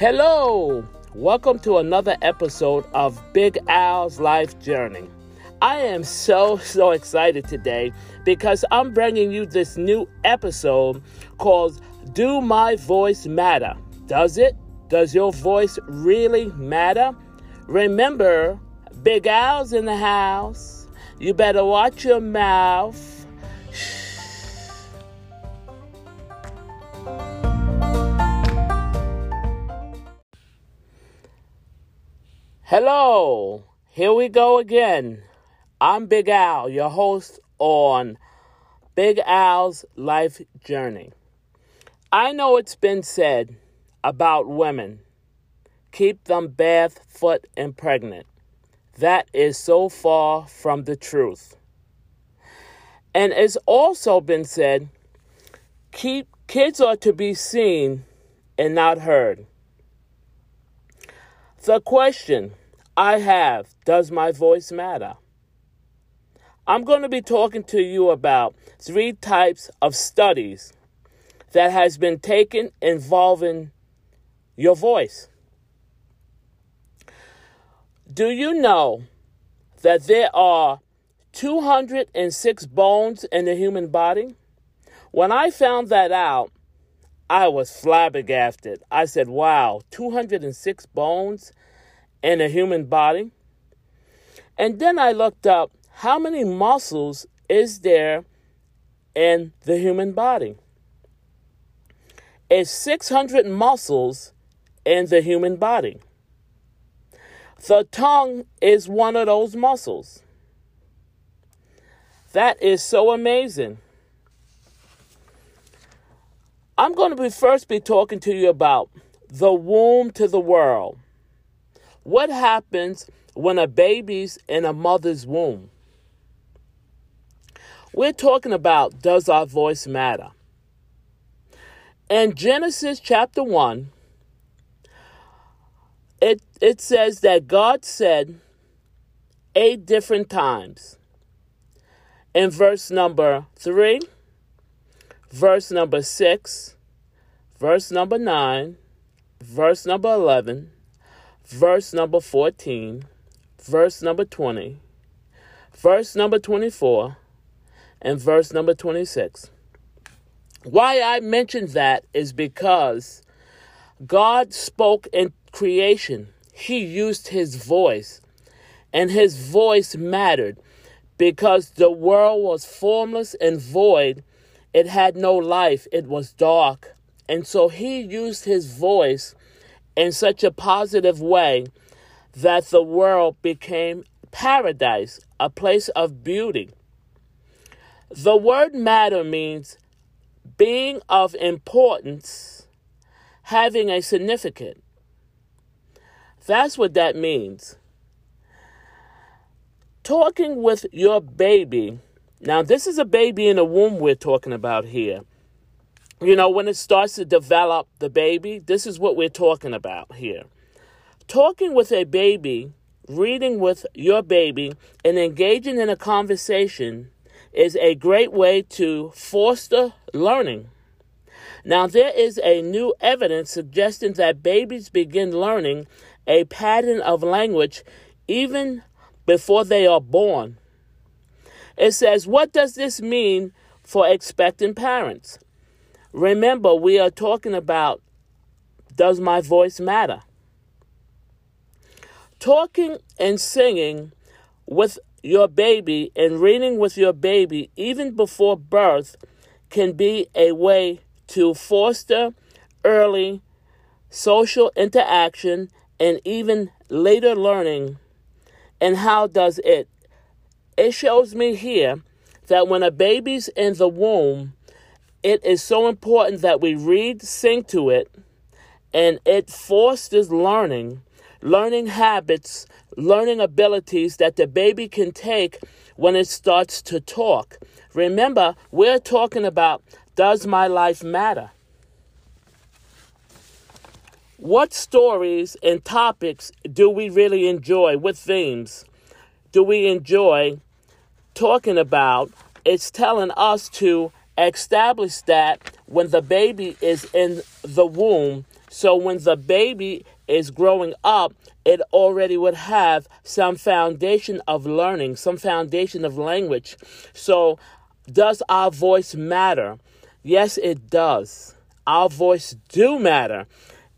Hello! Welcome to another episode of Big Al's Life Journey. I am so, so excited today because I'm bringing you this new episode called Do My Voice Matter? Does it? Does your voice really matter? Remember, Big Al's in the house. You better watch your mouth. Hello, here we go again. I'm Big Al, your host on Big Al's Life Journey. I know it's been said about women keep them barefoot and pregnant. That is so far from the truth. And it's also been said keep kids are to be seen and not heard. The question I have Does my voice matter? I'm going to be talking to you about three types of studies that has been taken involving your voice. Do you know that there are 206 bones in the human body? When I found that out, I was flabbergasted. I said, wow, 206 bones in a human body? And then I looked up how many muscles is there in the human body? It's 600 muscles in the human body. The tongue is one of those muscles. That is so amazing. I'm going to be first be talking to you about the womb to the world. What happens when a baby's in a mother's womb? We're talking about does our voice matter? In Genesis chapter 1, it, it says that God said eight different times. In verse number 3, verse number 6, verse number 9, verse number 11, verse number 14, verse number 20, verse number 24, and verse number 26. Why I mention that is because God spoke in creation, He used His voice, and His voice mattered because the world was formless and void. It had no life, it was dark. And so He used His voice in such a positive way that the world became paradise, a place of beauty. The word matter means being of importance, having a significance. That's what that means. Talking with your baby. Now, this is a baby in a womb we're talking about here you know, when it starts to develop the baby, this is what we're talking about here. Talking with a baby, reading with your baby, and engaging in a conversation is a great way to foster learning. Now, there is a new evidence suggesting that babies begin learning a pattern of language even before they are born. It says, What does this mean for expectant parents? Remember, we are talking about does my voice matter? Talking and singing with your baby and reading with your baby, even before birth, can be a way to foster early social interaction and even later learning. And how does it? It shows me here that when a baby's in the womb, it is so important that we read, sing to it, and it fosters learning, learning habits, learning abilities that the baby can take when it starts to talk. Remember, we're talking about does my life matter? What stories and topics do we really enjoy? What themes do we enjoy talking about? It's telling us to establish that when the baby is in the womb, So when the baby is growing up, it already would have some foundation of learning, some foundation of language. So does our voice matter? Yes, it does. Our voice do matter.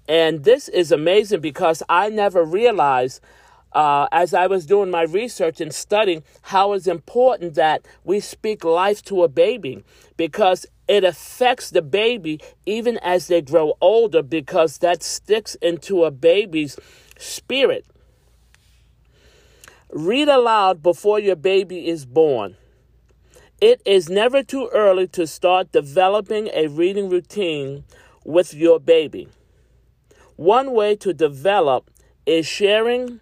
And this is amazing because I never realized uh, as I was doing my research and studying how it's important that we speak life to a baby because it affects the baby even as they grow older because that sticks into a baby's spirit. Read aloud before your baby is born. It is never too early to start developing a reading routine with your baby. One way to develop is sharing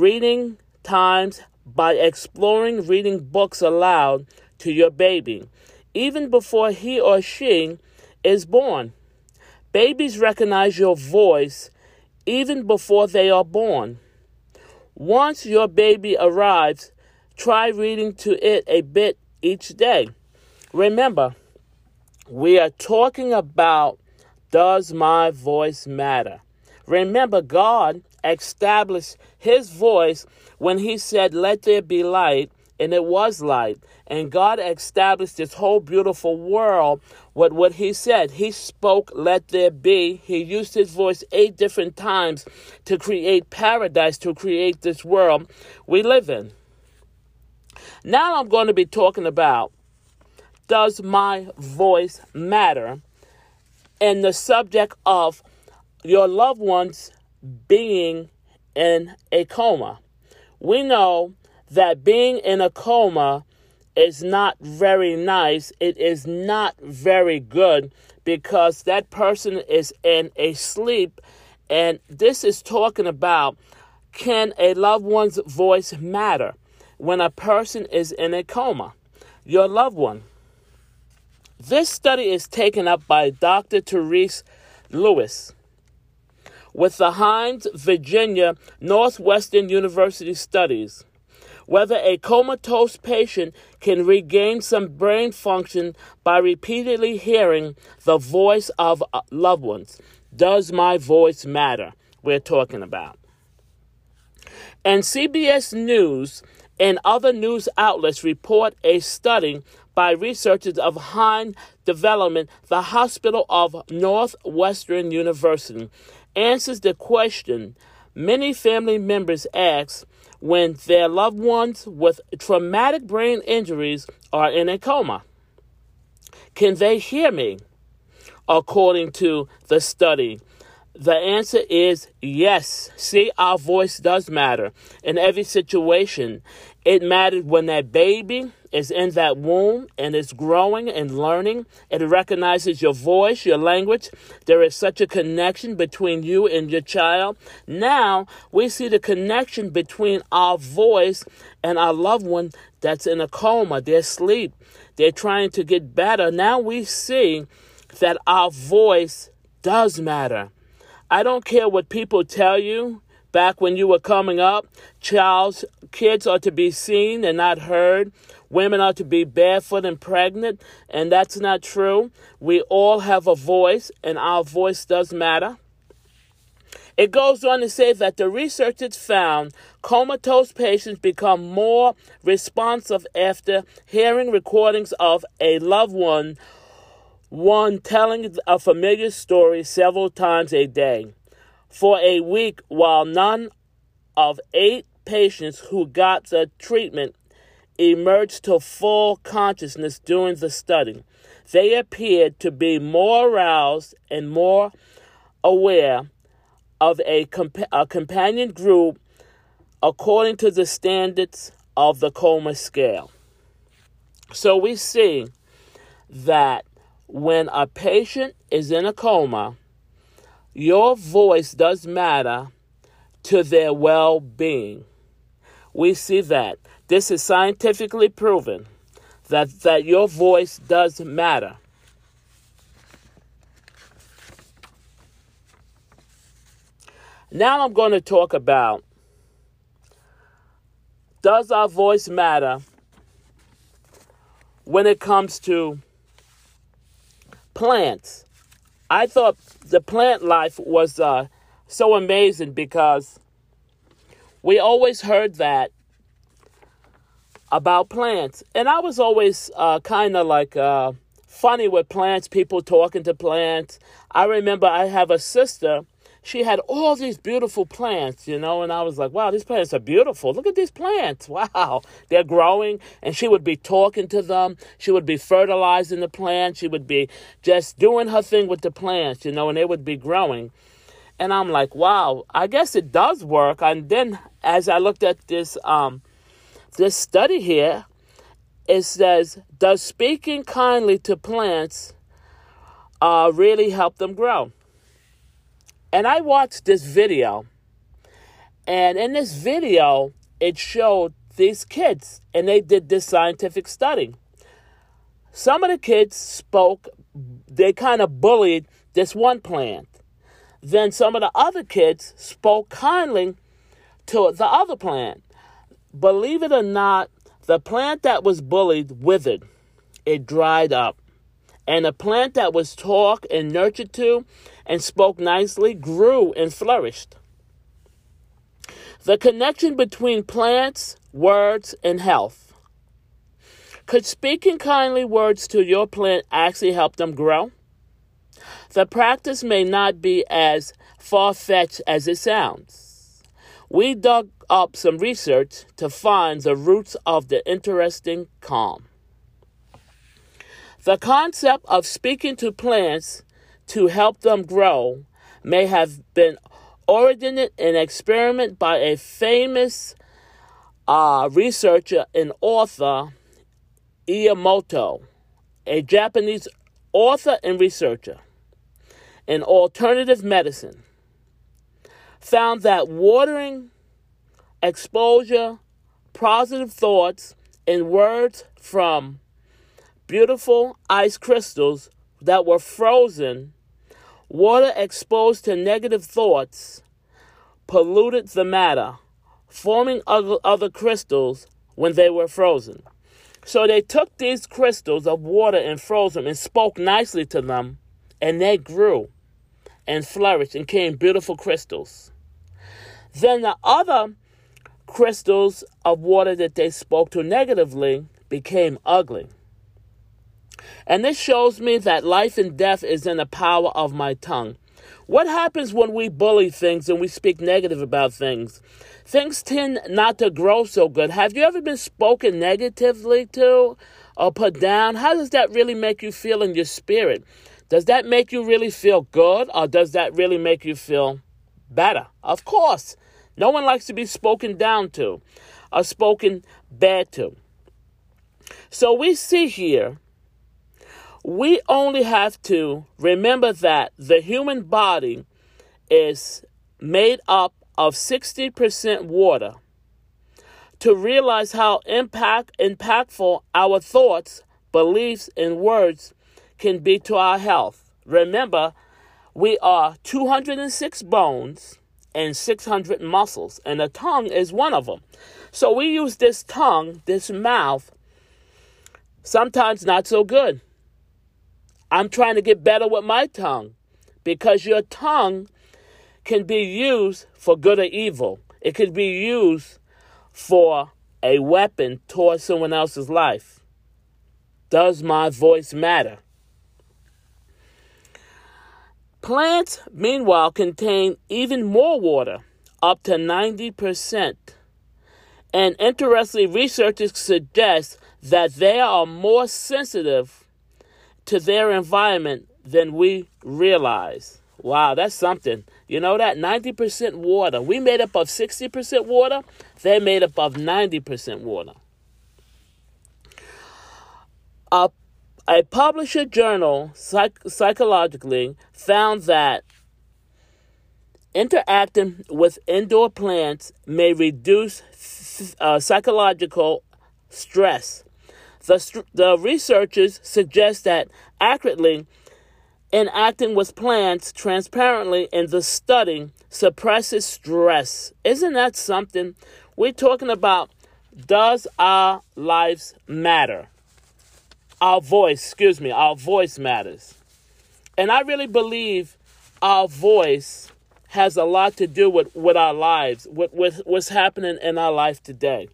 reading times by exploring reading books aloud to your baby, even before he or she is born. Babies recognize your voice even before they are born. Once your baby arrives, try reading to it a bit each day. Remember, we are talking about does my voice matter? Remember, God established his voice when he said, Let there be light, and it was light. And God established this whole beautiful world with what he said. He spoke, Let there be. He used his voice eight different times to create paradise, to create this world we live in. Now I'm going to be talking about Does my voice matter? And the subject of your loved ones being in a coma. We know that being in a coma is not very nice. It is not very good because that person is in a sleep. And this is talking about can a loved one's voice matter when a person is in a coma? Your loved one. This study is taken up by Dr. Therese Lewis with the Hines, Virginia Northwestern University studies whether a comatose patient can regain some brain function by repeatedly hearing the voice of loved ones. Does my voice matter? We're talking about. And CBS News and other news outlets report a study by researchers of Hind Development, the Hospital of Northwestern University, answers the question many family members ask when their loved ones with traumatic brain injuries are in a coma. Can they hear me? According to the study, the answer is yes. See, our voice does matter in every situation. It matters when that baby is in that womb and is growing and learning. It recognizes your voice, your language. There is such a connection between you and your child. Now we see the connection between our voice and our loved one that's in a coma. They're asleep. They're trying to get better. Now we see that our voice does matter. I don't care what people tell you back when you were coming up. Child's kids are to be seen and not heard. Women are to be barefoot and pregnant, and that's not true. We all have a voice, and our voice does matter. It goes on to say that the researchers found comatose patients become more responsive after hearing recordings of a loved one, one telling a familiar story several times a day for a week while none of eight patients who got the treatment emerged to full consciousness during the study. They appeared to be more aroused and more aware of a, compa- a companion group according to the standards of the coma scale. So we see that when a patient is in a coma, your voice does matter to their well being. We see that. This is scientifically proven that, that your voice does matter. Now I'm going to talk about does our voice matter when it comes to plants I thought the plant life was uh, so amazing because we always heard that about plants. And I was always uh, kind of like uh, funny with plants, people talking to plants. I remember I have a sister. She had all these beautiful plants, you know, and I was like, wow, these plants are beautiful. Look at these plants. Wow, they're growing. And she would be talking to them. She would be fertilizing the plants. She would be just doing her thing with the plants, you know, and they would be growing. And I'm like, wow, I guess it does work. And then as I looked at this um, this study here, it says, Does speaking kindly to plants uh, really help them grow? And I watched this video, and in this video, it showed these kids, and they did this scientific study. Some of the kids spoke, they kind of bullied this one plant. Then some of the other kids spoke kindly to the other plant believe it or not, the plant that was bullied withered. It dried up. And the plant that was talked and nurtured to and spoke nicely grew and flourished. The connection between plants, words, and health. Could speaking kindly words to your plant actually help them grow? The practice may not be as far fetched as it sounds. We dug up some research to find the roots of the interesting calm. The concept of speaking to plants to help them grow may have been originated in an experiment by a famous uh, researcher and author, Emoto, a Japanese author and researcher in alternative medicine, found that watering exposure, positive thoughts, and words from beautiful ice crystals that were frozen, water exposed to negative thoughts polluted the matter, forming other, crystals when they were frozen. So they took these crystals of water and froze them and spoke nicely to them, and they grew and flourished and became beautiful crystals. Then the other crystals of water that they spoke to negatively became ugly. And this shows me that life and death is in the power of my tongue. What happens when we bully things and we speak negative about things? Things tend not to grow so good. Have you ever been spoken negatively to or put down? How does that really make you feel in your spirit? Does that make you really feel good or does that really make you feel better? Of course. No one likes to be spoken down to or spoken bad to. So we see here, we only have to remember that the human body is made up of 60% water to realize how impact, impactful our thoughts, beliefs, and words can be to our health. Remember, we are 206 bones and 600 muscles, and the tongue is one of them. So we use this tongue, this mouth, sometimes not so good. I'm trying to get better with my tongue because your tongue can be used for good or evil. It could be used for a weapon towards someone else's life. Does my voice matter? Plants, meanwhile, contain even more water, up to 90%. And interestingly, researchers suggest that they are more sensitive to their environment than we realize. Wow, that's something. You know that? 90% water. We made up of 60% water, they made up of 90% water. A a publisher journal, psych- psychologically, found that interacting with indoor plants may reduce uh, psychological stress. The, the researchers suggest that accurately interacting with plants transparently in the study suppresses stress. Isn't that something? We're talking about does our lives matter? Our voice, excuse me, our voice matters. And I really believe our voice has a lot to do with, with our lives, with, with what's happening in our life today.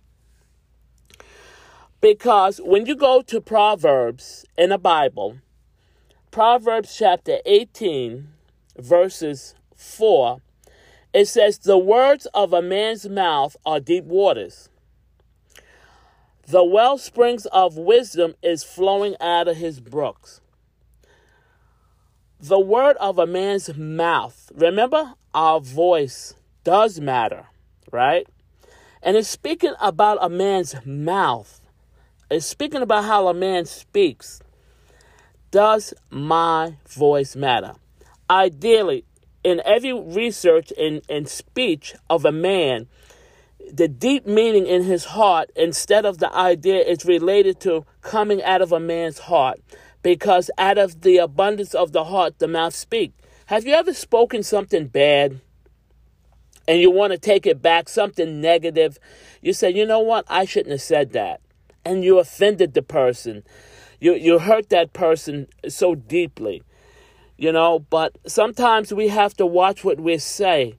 Because when you go to Proverbs in the Bible, Proverbs chapter 18, verses 4, it says, The words of a man's mouth are deep waters. The well springs of wisdom is flowing out of his brooks. The word of a man's mouth, remember, our voice does matter, right? And it's speaking about a man's mouth. It's speaking about how a man speaks. Does my voice matter? Ideally, in every research and, and speech of a man, the deep meaning in his heart, instead of the idea, is related to coming out of a man's heart. Because out of the abundance of the heart, the mouth speaks. Have you ever spoken something bad and you want to take it back, something negative? You say, you know what? I shouldn't have said that. And you offended the person. You, you hurt that person so deeply you know, but sometimes we have to watch what we say.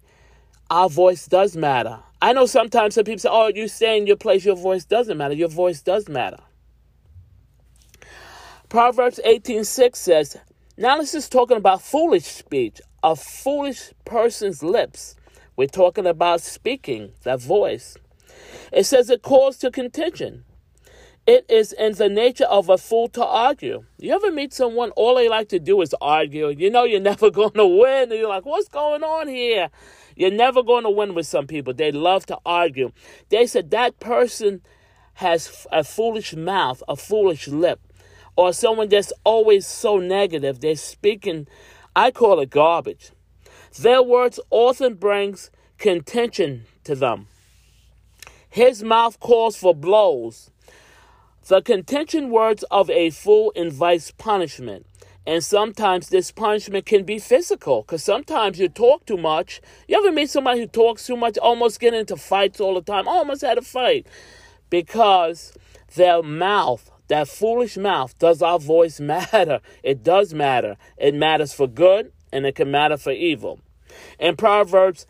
Our voice does matter. I know sometimes some people say, oh, you stay in your place, your voice doesn't matter. Your voice does matter. Proverbs 18:6 says, now this is talking about foolish speech, a foolish person's lips. We're talking about speaking, that voice. It says it calls to contention. It is in the nature of a fool to argue. You ever meet someone, all they like to do is argue? You know you're never going to win. And you're like, what's going on here? You're never going to win with some people. They love to argue. They said that person has a foolish mouth, a foolish lip, or someone that's always so negative. They're speaking, I call it garbage. Their words often brings contention to them. His mouth calls for blows the contention words of a fool invites punishment. And sometimes this punishment can be physical because sometimes you talk too much. You ever meet somebody who talks too much, almost get into fights all the time, almost had a fight because their mouth, that foolish mouth, does our voice matter? It does matter. It matters for good and it can matter for evil. In Proverbs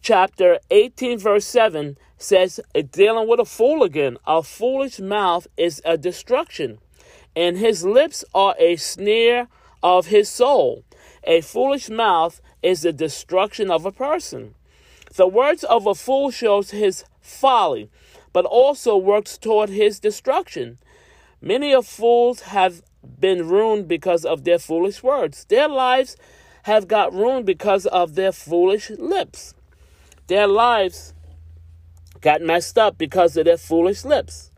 chapter 18, verse 7, says, dealing with a fool again, a foolish mouth is a destruction, and his lips are a snare of his soul. A foolish mouth is the destruction of a person. The words of a fool shows his folly, but also works toward his destruction. Many of fools have been ruined because of their foolish words. Their lives have got ruined because of their foolish lips. Their lives got messed up because of their foolish lips.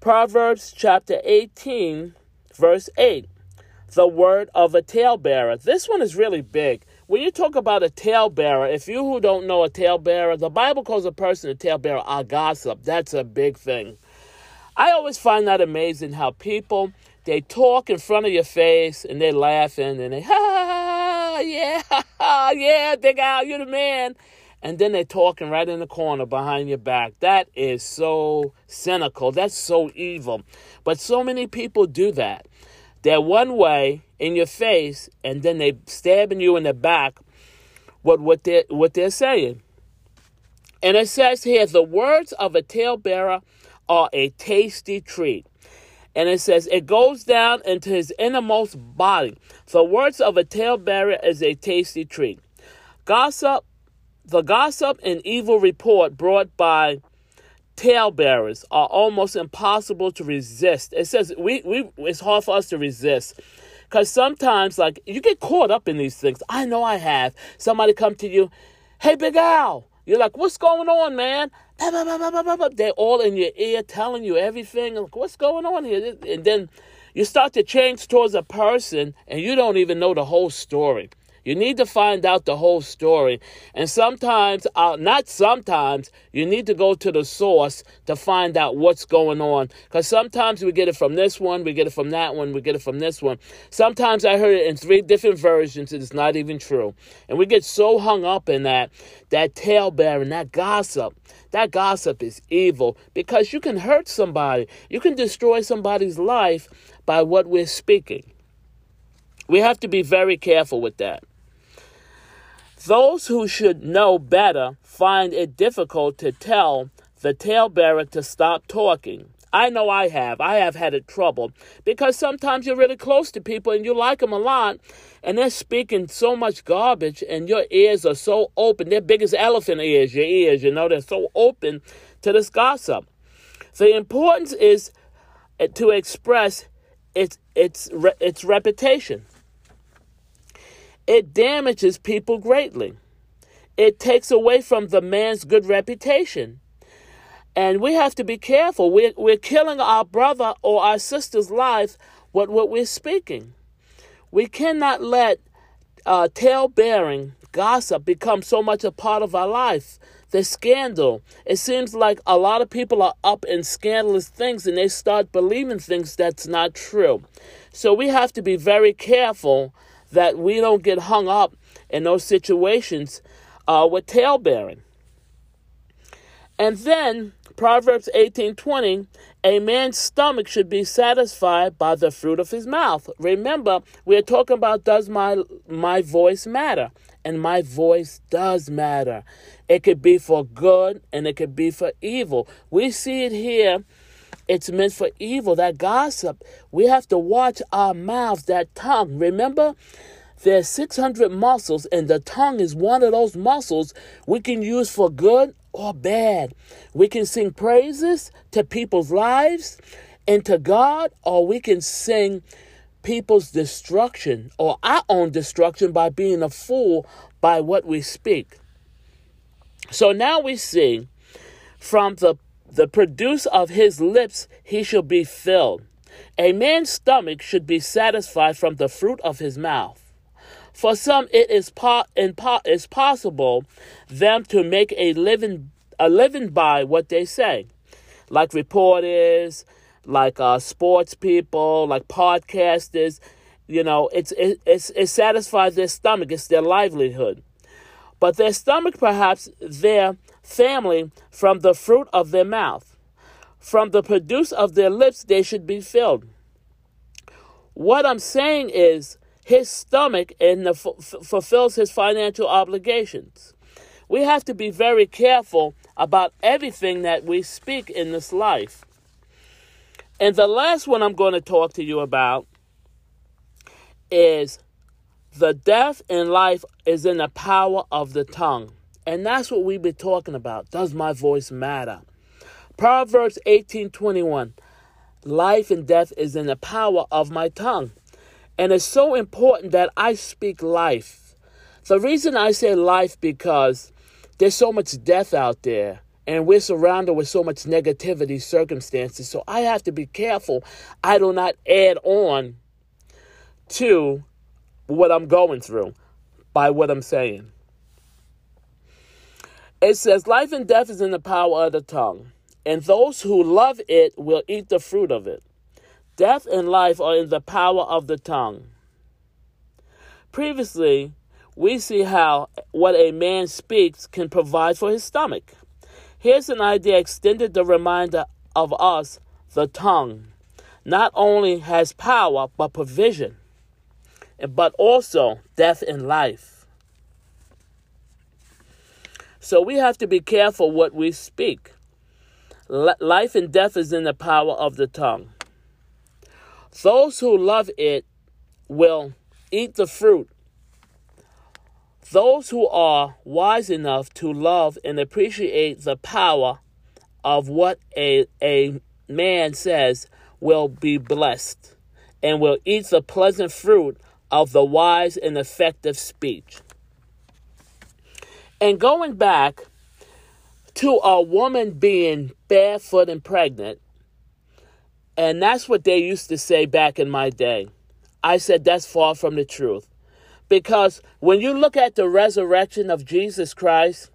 Proverbs chapter 18, verse 8. The word of a talebearer. This one is really big. When you talk about a talebearer, if you who don't know a talebearer, the Bible calls a person a talebearer a gossip. That's a big thing. I always find that amazing how people they talk in front of your face and they're laughing and they ha ha ha yeah ha, yeah big Al you're the man and then they're talking right in the corner behind your back. That is so cynical. That's so evil. But so many people do that. They're one way in your face, and then they stabbing you in the back with what they're, what they're saying. And it says here, the words of a talebearer are a tasty treat. And it says, it goes down into his innermost body. The words of a talebearer is a tasty treat. Gossip the gossip and evil report brought by talebearers are almost impossible to resist. It says we, we it's hard for us to resist. Cause sometimes like you get caught up in these things. I know I have. Somebody come to you, hey Big Al. You're like, what's going on, man? They're all in your ear telling you everything. Like, what's going on here? And then you start to change towards a person and you don't even know the whole story. You need to find out the whole story. And sometimes, uh, not sometimes, you need to go to the source to find out what's going on. Because sometimes we get it from this one, we get it from that one, we get it from this one. Sometimes I heard it in three different versions, it's not even true. And we get so hung up in that, that talebearing, that gossip. That gossip is evil because you can hurt somebody, you can destroy somebody's life by what we're speaking. We have to be very careful with that. Those who should know better find it difficult to tell the talebearer to stop talking. I know I have. I have had it trouble because sometimes you're really close to people and you like them a lot, and they're speaking so much garbage, and your ears are so open. They're big as elephant ears, your ears, you know, they're so open to this gossip. The importance is uh, to express its its its reputation. It damages people greatly. It takes away from the man's good reputation. And we have to be careful. We're, we're killing our brother or our sister's life with what we're speaking. We cannot let uh, tale bearing, gossip become so much a part of our life. The scandal. It seems like a lot of people are up in scandalous things and they start believing things that's not true. So we have to be very careful that we don't get hung up in those situations uh, with tale bearing. And then Proverbs 18:20, a man's stomach should be satisfied by the fruit of his mouth. Remember, we're talking about does my my voice matter? And my voice does matter. It could be for good and it could be for evil. We see it here. It's meant for evil, that gossip. We have to watch our mouths, that tongue. Remember, there's 600 muscles, and the tongue is one of those muscles we can use for good or bad. We can sing praises to people's lives and to God, or we can sing people's destruction or our own destruction by being a fool by what we speak. So now we see from the the produce of his lips he shall be filled. A man's stomach should be satisfied from the fruit of his mouth. For some, it is po- is possible them to make a living a living by what they say, like reporters, like uh, sports people, like podcasters. You know, it's it, it's it satisfies their stomach. It's their livelihood, but their stomach, perhaps their family, from the fruit of their mouth, from the produce of their lips, they should be filled. What I'm saying is his stomach and f- fulfills his financial obligations. We have to be very careful about everything that we speak in this life. And the last one I'm going to talk to you about is the death in life is in the power of the tongue. And that's what we've been talking about. Does my voice matter? Proverbs 18:21 Life and death is in the power of my tongue. And it's so important that I speak life. The reason I say life because there's so much death out there and we're surrounded with so much negativity circumstances. So I have to be careful I do not add on to what I'm going through by what I'm saying. It says, Life and death is in the power of the tongue, and those who love it will eat the fruit of it. Death and life are in the power of the tongue. Previously, we see how what a man speaks can provide for his stomach. Here's an idea extended the reminder of us the tongue not only has power but provision, but also death and life. So we have to be careful what we speak. Life and death is in the power of the tongue. Those who love it will eat the fruit. Those who are wise enough to love and appreciate the power of what a, a man says will be blessed and will eat the pleasant fruit of the wise and effective speech. And going back to a woman being barefoot and pregnant, and that's what they used to say back in my day. I said that's far from the truth. Because when you look at the resurrection of Jesus Christ,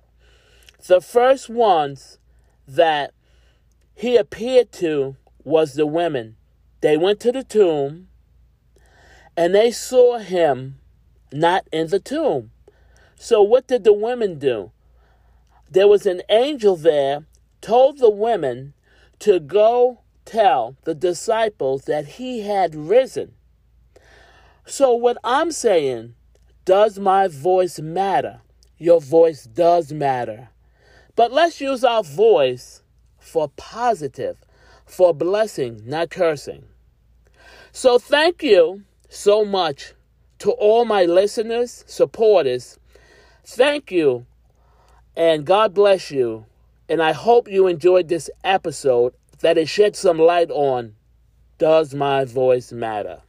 the first ones that he appeared to was the women. They went to the tomb and they saw him not in the tomb. So what did the women do? There was an angel there told the women to go tell the disciples that he had risen. So, what I'm saying, does my voice matter? Your voice does matter. But let's use our voice for positive, for blessing, not cursing. So, thank you so much to all my listeners, supporters. Thank you, and God bless you. And I hope you enjoyed this episode that it shed some light on Does My Voice Matter?